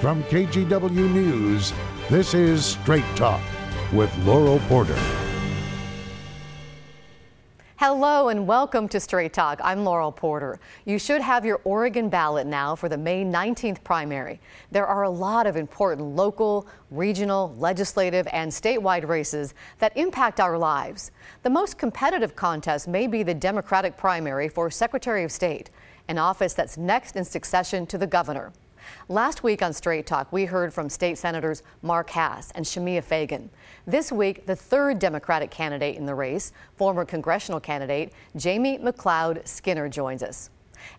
From KGW News, this is Straight Talk with Laural Porter. Hello and welcome to Straight Talk. I'm Laural Porter. You should have your Oregon ballot now for the May 19th primary. There are a lot of important local, regional, legislative, and statewide races that impact our lives. The most competitive contest may be the Democratic primary for Secretary of State, an office that's next in succession to the governor. Last week on Straight Talk, we heard from state senators Mark Hass and Shemia Fagan. This week, the third Democratic candidate in the race, former congressional candidate Jamie McLeod Skinner, joins us.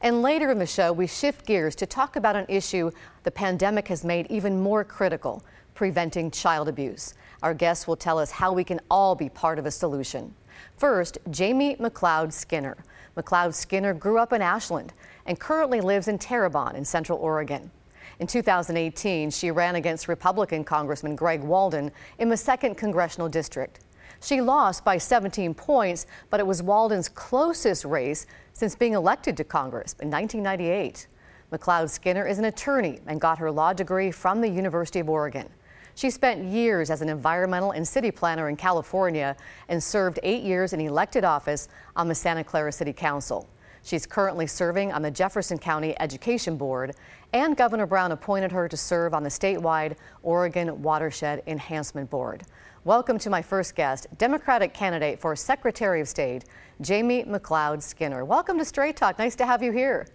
And later in the show, we shift gears to talk about an issue the pandemic has made even more critical preventing child abuse. Our guests will tell us how we can all be part of a solution. First, Jamie McLeod Skinner. McLeod Skinner grew up in Ashland and currently lives in Terrebonne in Central Oregon. In 2018, she ran against Republican Congressman Greg Walden in the 2nd Congressional District. She lost by 17 points, but it was Walden's closest race since being elected to Congress in 1998. McLeod Skinner is an attorney and got her law degree from the University of Oregon. She spent years as an environmental and city planner in California and served eight years in elected office on the Santa Clara City Council. She's currently serving on the Jefferson County Education Board, and Governor Brown appointed her to serve on the statewide Oregon Watershed Enhancement Board. Welcome to my first guest, Democratic candidate for Secretary of State, Jamie McLeod Skinner. Welcome to Straight Talk. Nice to have you here.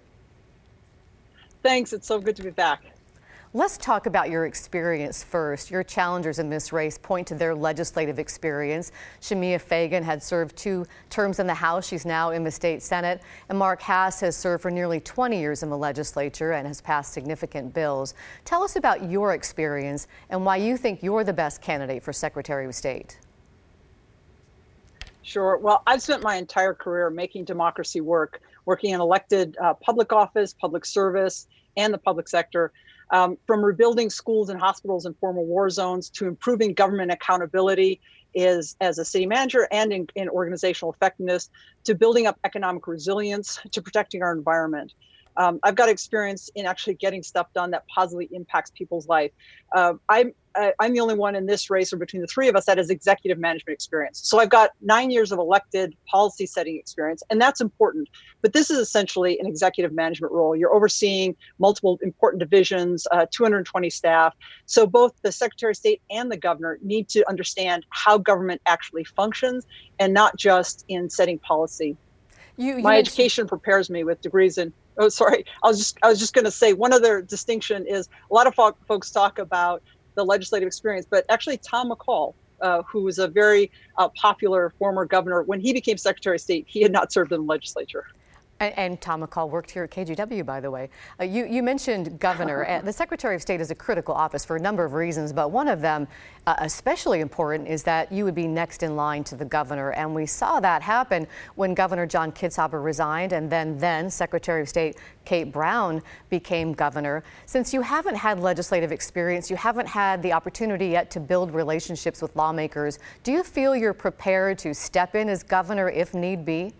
Thanks. It's so good to be back. Let's talk about your experience first. Your challengers in this race point to their legislative experience. Shemia Fagan had served two terms in the House. She's now in the state Senate. And Mark Hass has served for nearly 20 years in the legislature and has passed significant bills. Tell us about your experience and why you think you're the best candidate for Secretary of State. Sure. Well, I've spent my entire career making democracy work, working in elected uh, public office, public service, and the public sector um, from rebuilding schools and hospitals in former war zones to improving government accountability is as a city manager and in, in organizational effectiveness to building up economic resilience to protecting our environment um, I've got experience in actually getting stuff done that positively impacts people's life. Uh, I'm I'm the only one in this race, or between the three of us, that has executive management experience. So I've got nine years of elected policy setting experience, and that's important. But this is essentially an executive management role. You're overseeing multiple important divisions, uh, 220 staff. So both the Secretary of State and the governor need to understand how government actually functions, and not just in setting policy. You, you My education prepares me with degrees in oh sorry i was just i was just going to say one other distinction is a lot of folks talk about the legislative experience but actually tom McCall, uh, who was a very uh, popular former governor when he became secretary of state he had not served in the legislature and, and, Tom McCall worked here at KGW, by the way. Uh, you, you, mentioned governor. the Secretary of State is a critical office for a number of reasons, but one of them, uh, especially important, is that you would be next in line to the governor. And we saw that happen when Governor John Kitzhaber resigned, and then then Secretary of State Kate Brown became governor. Since you haven't had legislative experience, you haven't had the opportunity yet to build relationships with lawmakers. Do you feel you're prepared to step in as governor if need be?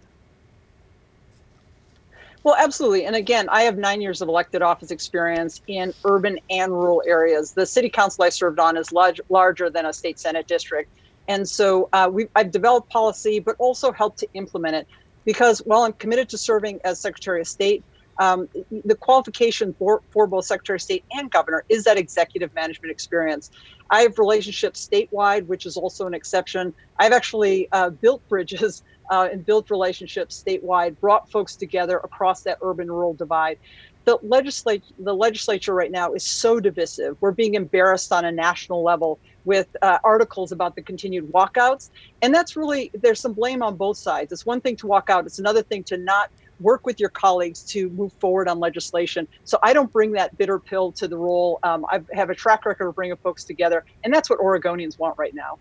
Well, absolutely. And again, I have nine years of elected office experience in urban and rural areas. The city council I served on is large, larger than a state senate district. And so uh, I've developed policy, but also helped to implement it. Because while I'm committed to serving as Secretary of State, um, the qualification for, for both Secretary of State and Governor is that executive management experience. I have relationships statewide, which is also an exception. I've actually uh, built bridges uh, and built relationships statewide, brought folks together across that urban rural divide. The legislature, the legislature right now is so divisive. We're being embarrassed on a national level with uh, articles about the continued walkouts, and that's really there's some blame on both sides. It's one thing to walk out; it's another thing to not work with your colleagues to move forward on legislation. So I don't bring that bitter pill to the role. Um, I have a track record of bringing folks together, and that's what Oregonians want right now.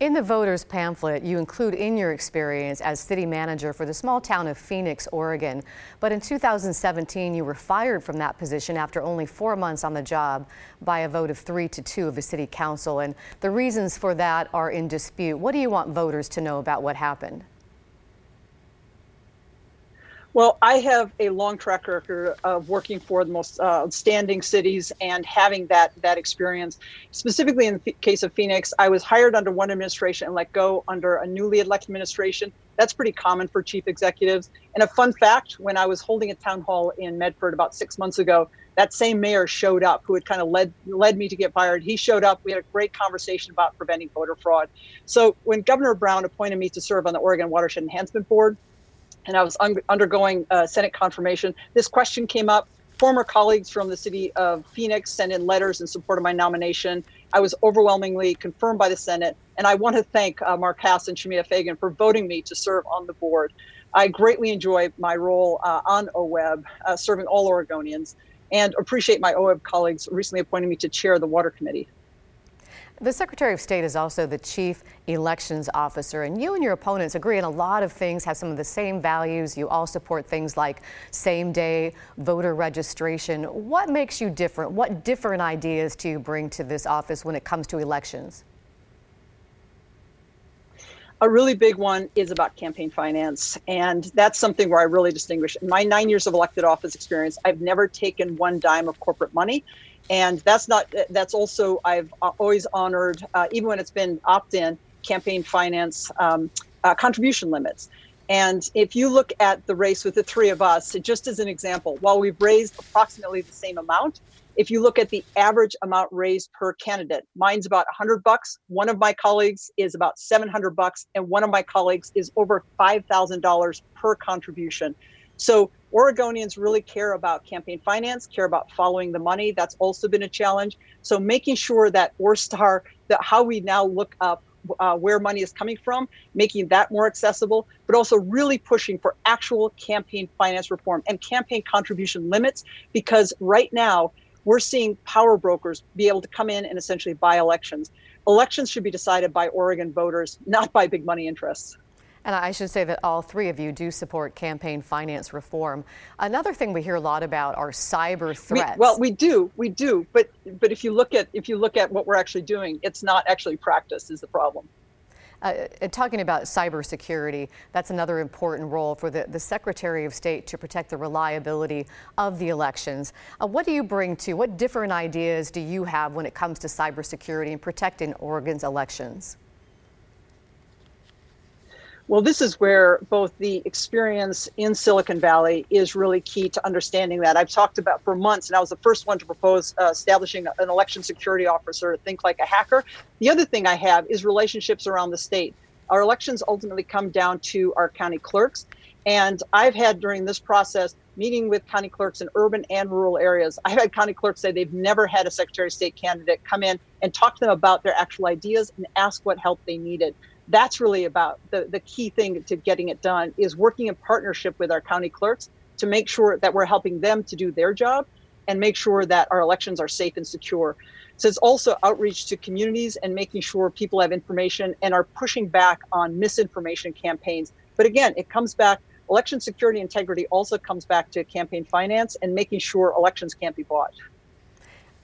In the voters pamphlet, you include in your experience as city manager for the small town of Phoenix, Oregon. But in 2017, you were fired from that position after only four months on the job by a vote of three to two of the city council. And the reasons for that are in dispute. What do you want voters to know about what happened? Well, I have a long track record of working for the most uh, outstanding cities and having that that experience. Specifically, in the case of Phoenix, I was hired under one administration and let go under a newly elected administration. That's pretty common for chief executives. And a fun fact: when I was holding a town hall in Medford about six months ago, that same mayor showed up, who had kind of led led me to get fired. He showed up. We had a great conversation about preventing voter fraud. So when Governor Brown appointed me to serve on the Oregon Watershed Enhancement Board and I was un- undergoing uh, Senate confirmation, this question came up. Former colleagues from the city of Phoenix sent in letters in support of my nomination. I was overwhelmingly confirmed by the Senate, and I want to thank uh, Mark Hass and Shemia Fagan for voting me to serve on the board. I greatly enjoy my role uh, on OWEB, uh, serving all Oregonians, and appreciate my OWEB colleagues recently appointing me to chair the Water Committee. The Secretary of State is also the Chief Elections Officer, and you and your opponents agree on a lot of things, have some of the same values. You all support things like same day voter registration. What makes you different? What different ideas do you bring to this office when it comes to elections? A really big one is about campaign finance, and that's something where I really distinguish. In my nine years of elected office experience, I've never taken one dime of corporate money and that's not that's also i've always honored uh, even when it's been opt-in campaign finance um, uh, contribution limits. And if you look at the race with the three of us just as an example while we've raised approximately the same amount if you look at the average amount raised per candidate mine's about 100 bucks one of my colleagues is about 700 bucks and one of my colleagues is over $5000 per contribution. So Oregonians really care about campaign finance, care about following the money. That's also been a challenge. So making sure that OreStar, that how we now look up uh, where money is coming from, making that more accessible, but also really pushing for actual campaign finance reform and campaign contribution limits, because right now we're seeing power brokers be able to come in and essentially buy elections. Elections should be decided by Oregon voters, not by big money interests. And I should say that all three of you do support campaign finance reform. Another thing we hear a lot about are cyber threats. We, well, we do, we do, but but if you look at if you look at what we're actually doing, it's not actually practice is the problem. Uh, talking about cybersecurity, that's another important role for the, the Secretary of State to protect the reliability of the elections. Uh, what do you bring to, what different ideas do you have when it comes to cybersecurity and protecting Oregon's elections? Well, this is where both the experience in Silicon Valley is really key to understanding that. I've talked about for months, and I was the first one to propose uh, establishing an election security officer to think like a hacker. The other thing I have is relationships around the state. Our elections ultimately come down to our county clerks. And I've had during this process meeting with county clerks in urban and rural areas. I've had county clerks say they've never had a Secretary of State candidate come in and talk to them about their actual ideas and ask what help they needed that's really about the, the key thing to getting it done is working in partnership with our county clerks to make sure that we're helping them to do their job and make sure that our elections are safe and secure. So it's also outreach to communities and making sure people have information and are pushing back on misinformation campaigns. But again, it comes back, election security integrity also comes back to campaign finance and making sure elections can't be bought.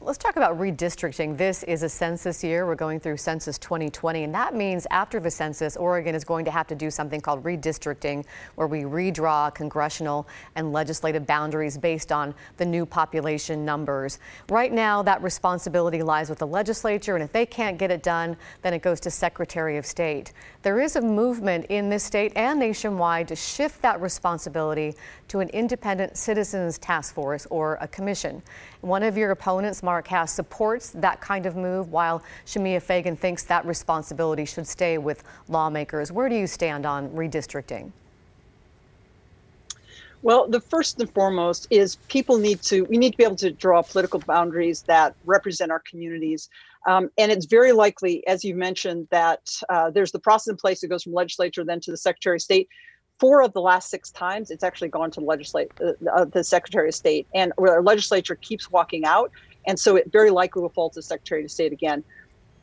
Let's talk about redistricting. This is a census year. We're going through Census 2020, and that means after the census, Oregon is going to have to do something called redistricting, where we redraw congressional and legislative boundaries based on the new population numbers. Right now, that responsibility lies with the legislature, and if they can't get it done, then it goes to Secretary of State. There is a movement in this state and nationwide to shift that responsibility to an independent citizens task force or a commission. One of your opponents, Mark Hass, supports that kind of move, while Shemia Fagan thinks that responsibility should stay with lawmakers. Where do you stand on redistricting? Well, the first and foremost is people need to, we need to be able to draw political boundaries that represent our communities. Um, and it's very likely, as you mentioned, that uh, there's the process in place that goes from legislature then to the Secretary of State four of the last six times it's actually gone to legislate uh, uh, the secretary of state and where our legislature keeps walking out and so it very likely will fall to the secretary of state again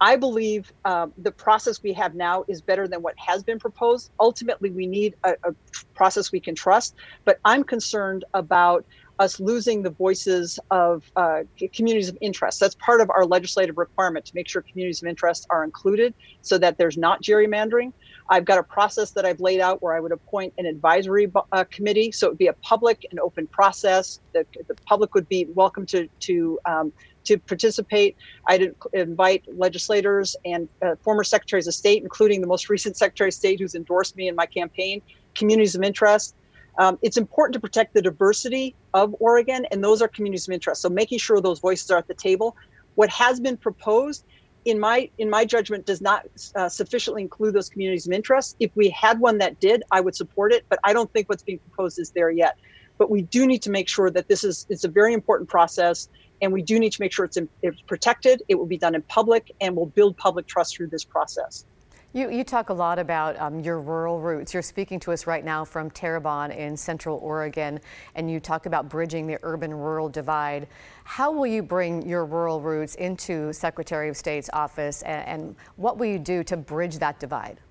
i believe uh, the process we have now is better than what has been proposed ultimately we need a, a process we can trust but i'm concerned about us losing the voices of uh, communities of interest. That's part of our legislative requirement to make sure communities of interest are included so that there's not gerrymandering. I've got a process that I've laid out where I would appoint an advisory uh, committee. So it would be a public and open process. The, the public would be welcome to, to um, to participate. I'd invite legislators and uh, former secretaries of state, including the most recent secretary of state who's endorsed me in my campaign, communities of interest. Um, it's important to protect the diversity of Oregon, and those are communities of interest. So making sure those voices are at the table. What has been proposed, in my in my judgment, does not uh, sufficiently include those communities of interest. If we had one that did, I would support it, but I don't think what's being proposed is there yet. But we do need to make sure that this is it's a very important process and we do need to make sure it's, in, it's protected, it will be done in public, and we'll build public trust through this process. You, you talk a lot about um, your rural roots. You're speaking to us right now from Terrebonne in central Oregon, and you talk about bridging the urban rural divide. How will you bring your rural roots into Secretary of State's office, and, and what will you do to bridge that divide?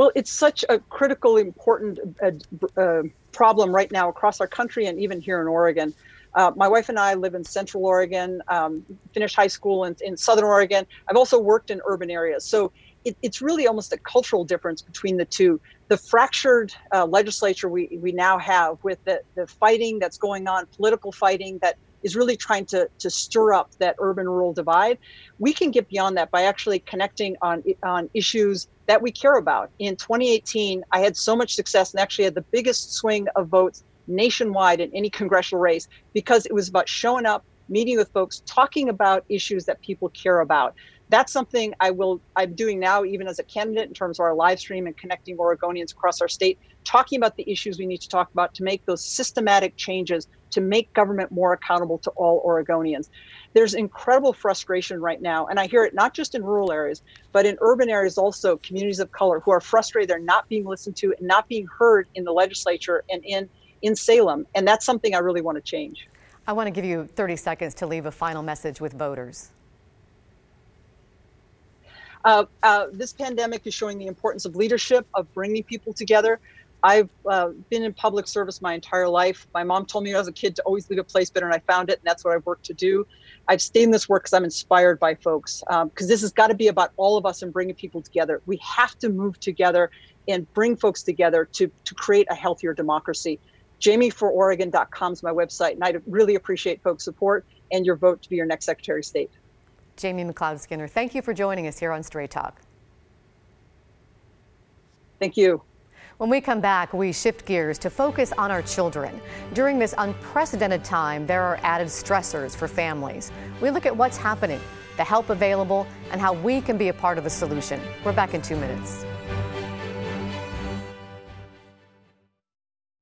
Well, it's such a critical, important uh, uh, problem right now across our country and even here in Oregon. Uh, my wife and I live in Central Oregon, um, finished high school in, in Southern Oregon. I've also worked in urban areas. So it, it's really almost a cultural difference between the two. The fractured uh, legislature we, we now have with the, the fighting that's going on, political fighting that is really trying to, to stir up that urban rural divide. We can get beyond that by actually connecting on, on issues that we care about. In 2018, I had so much success and actually had the biggest swing of votes nationwide in any congressional race because it was about showing up, meeting with folks, talking about issues that people care about. That's something I will I'm doing now even as a candidate in terms of our live stream and connecting Oregonians across our state, talking about the issues we need to talk about to make those systematic changes to make government more accountable to all Oregonians. There's incredible frustration right now, and I hear it not just in rural areas, but in urban areas also, communities of color who are frustrated they're not being listened to and not being heard in the legislature and in, in Salem. And that's something I really want to change. I want to give you 30 seconds to leave a final message with voters. Uh, uh, this pandemic is showing the importance of leadership, of bringing people together. I've uh, been in public service my entire life. My mom told me as a kid to always leave a place better, and I found it, and that's what I've worked to do. I've stayed in this work because I'm inspired by folks, because um, this has got to be about all of us and bringing people together. We have to move together and bring folks together to, to create a healthier democracy. JamieForOregon.com is my website, and I'd really appreciate folks' support and your vote to be your next Secretary of State. Jamie McLeod Skinner, thank you for joining us here on Straight Talk. Thank you. When we come back, we shift gears to focus on our children. During this unprecedented time, there are added stressors for families. We look at what's happening, the help available, and how we can be a part of the solution. We're back in two minutes.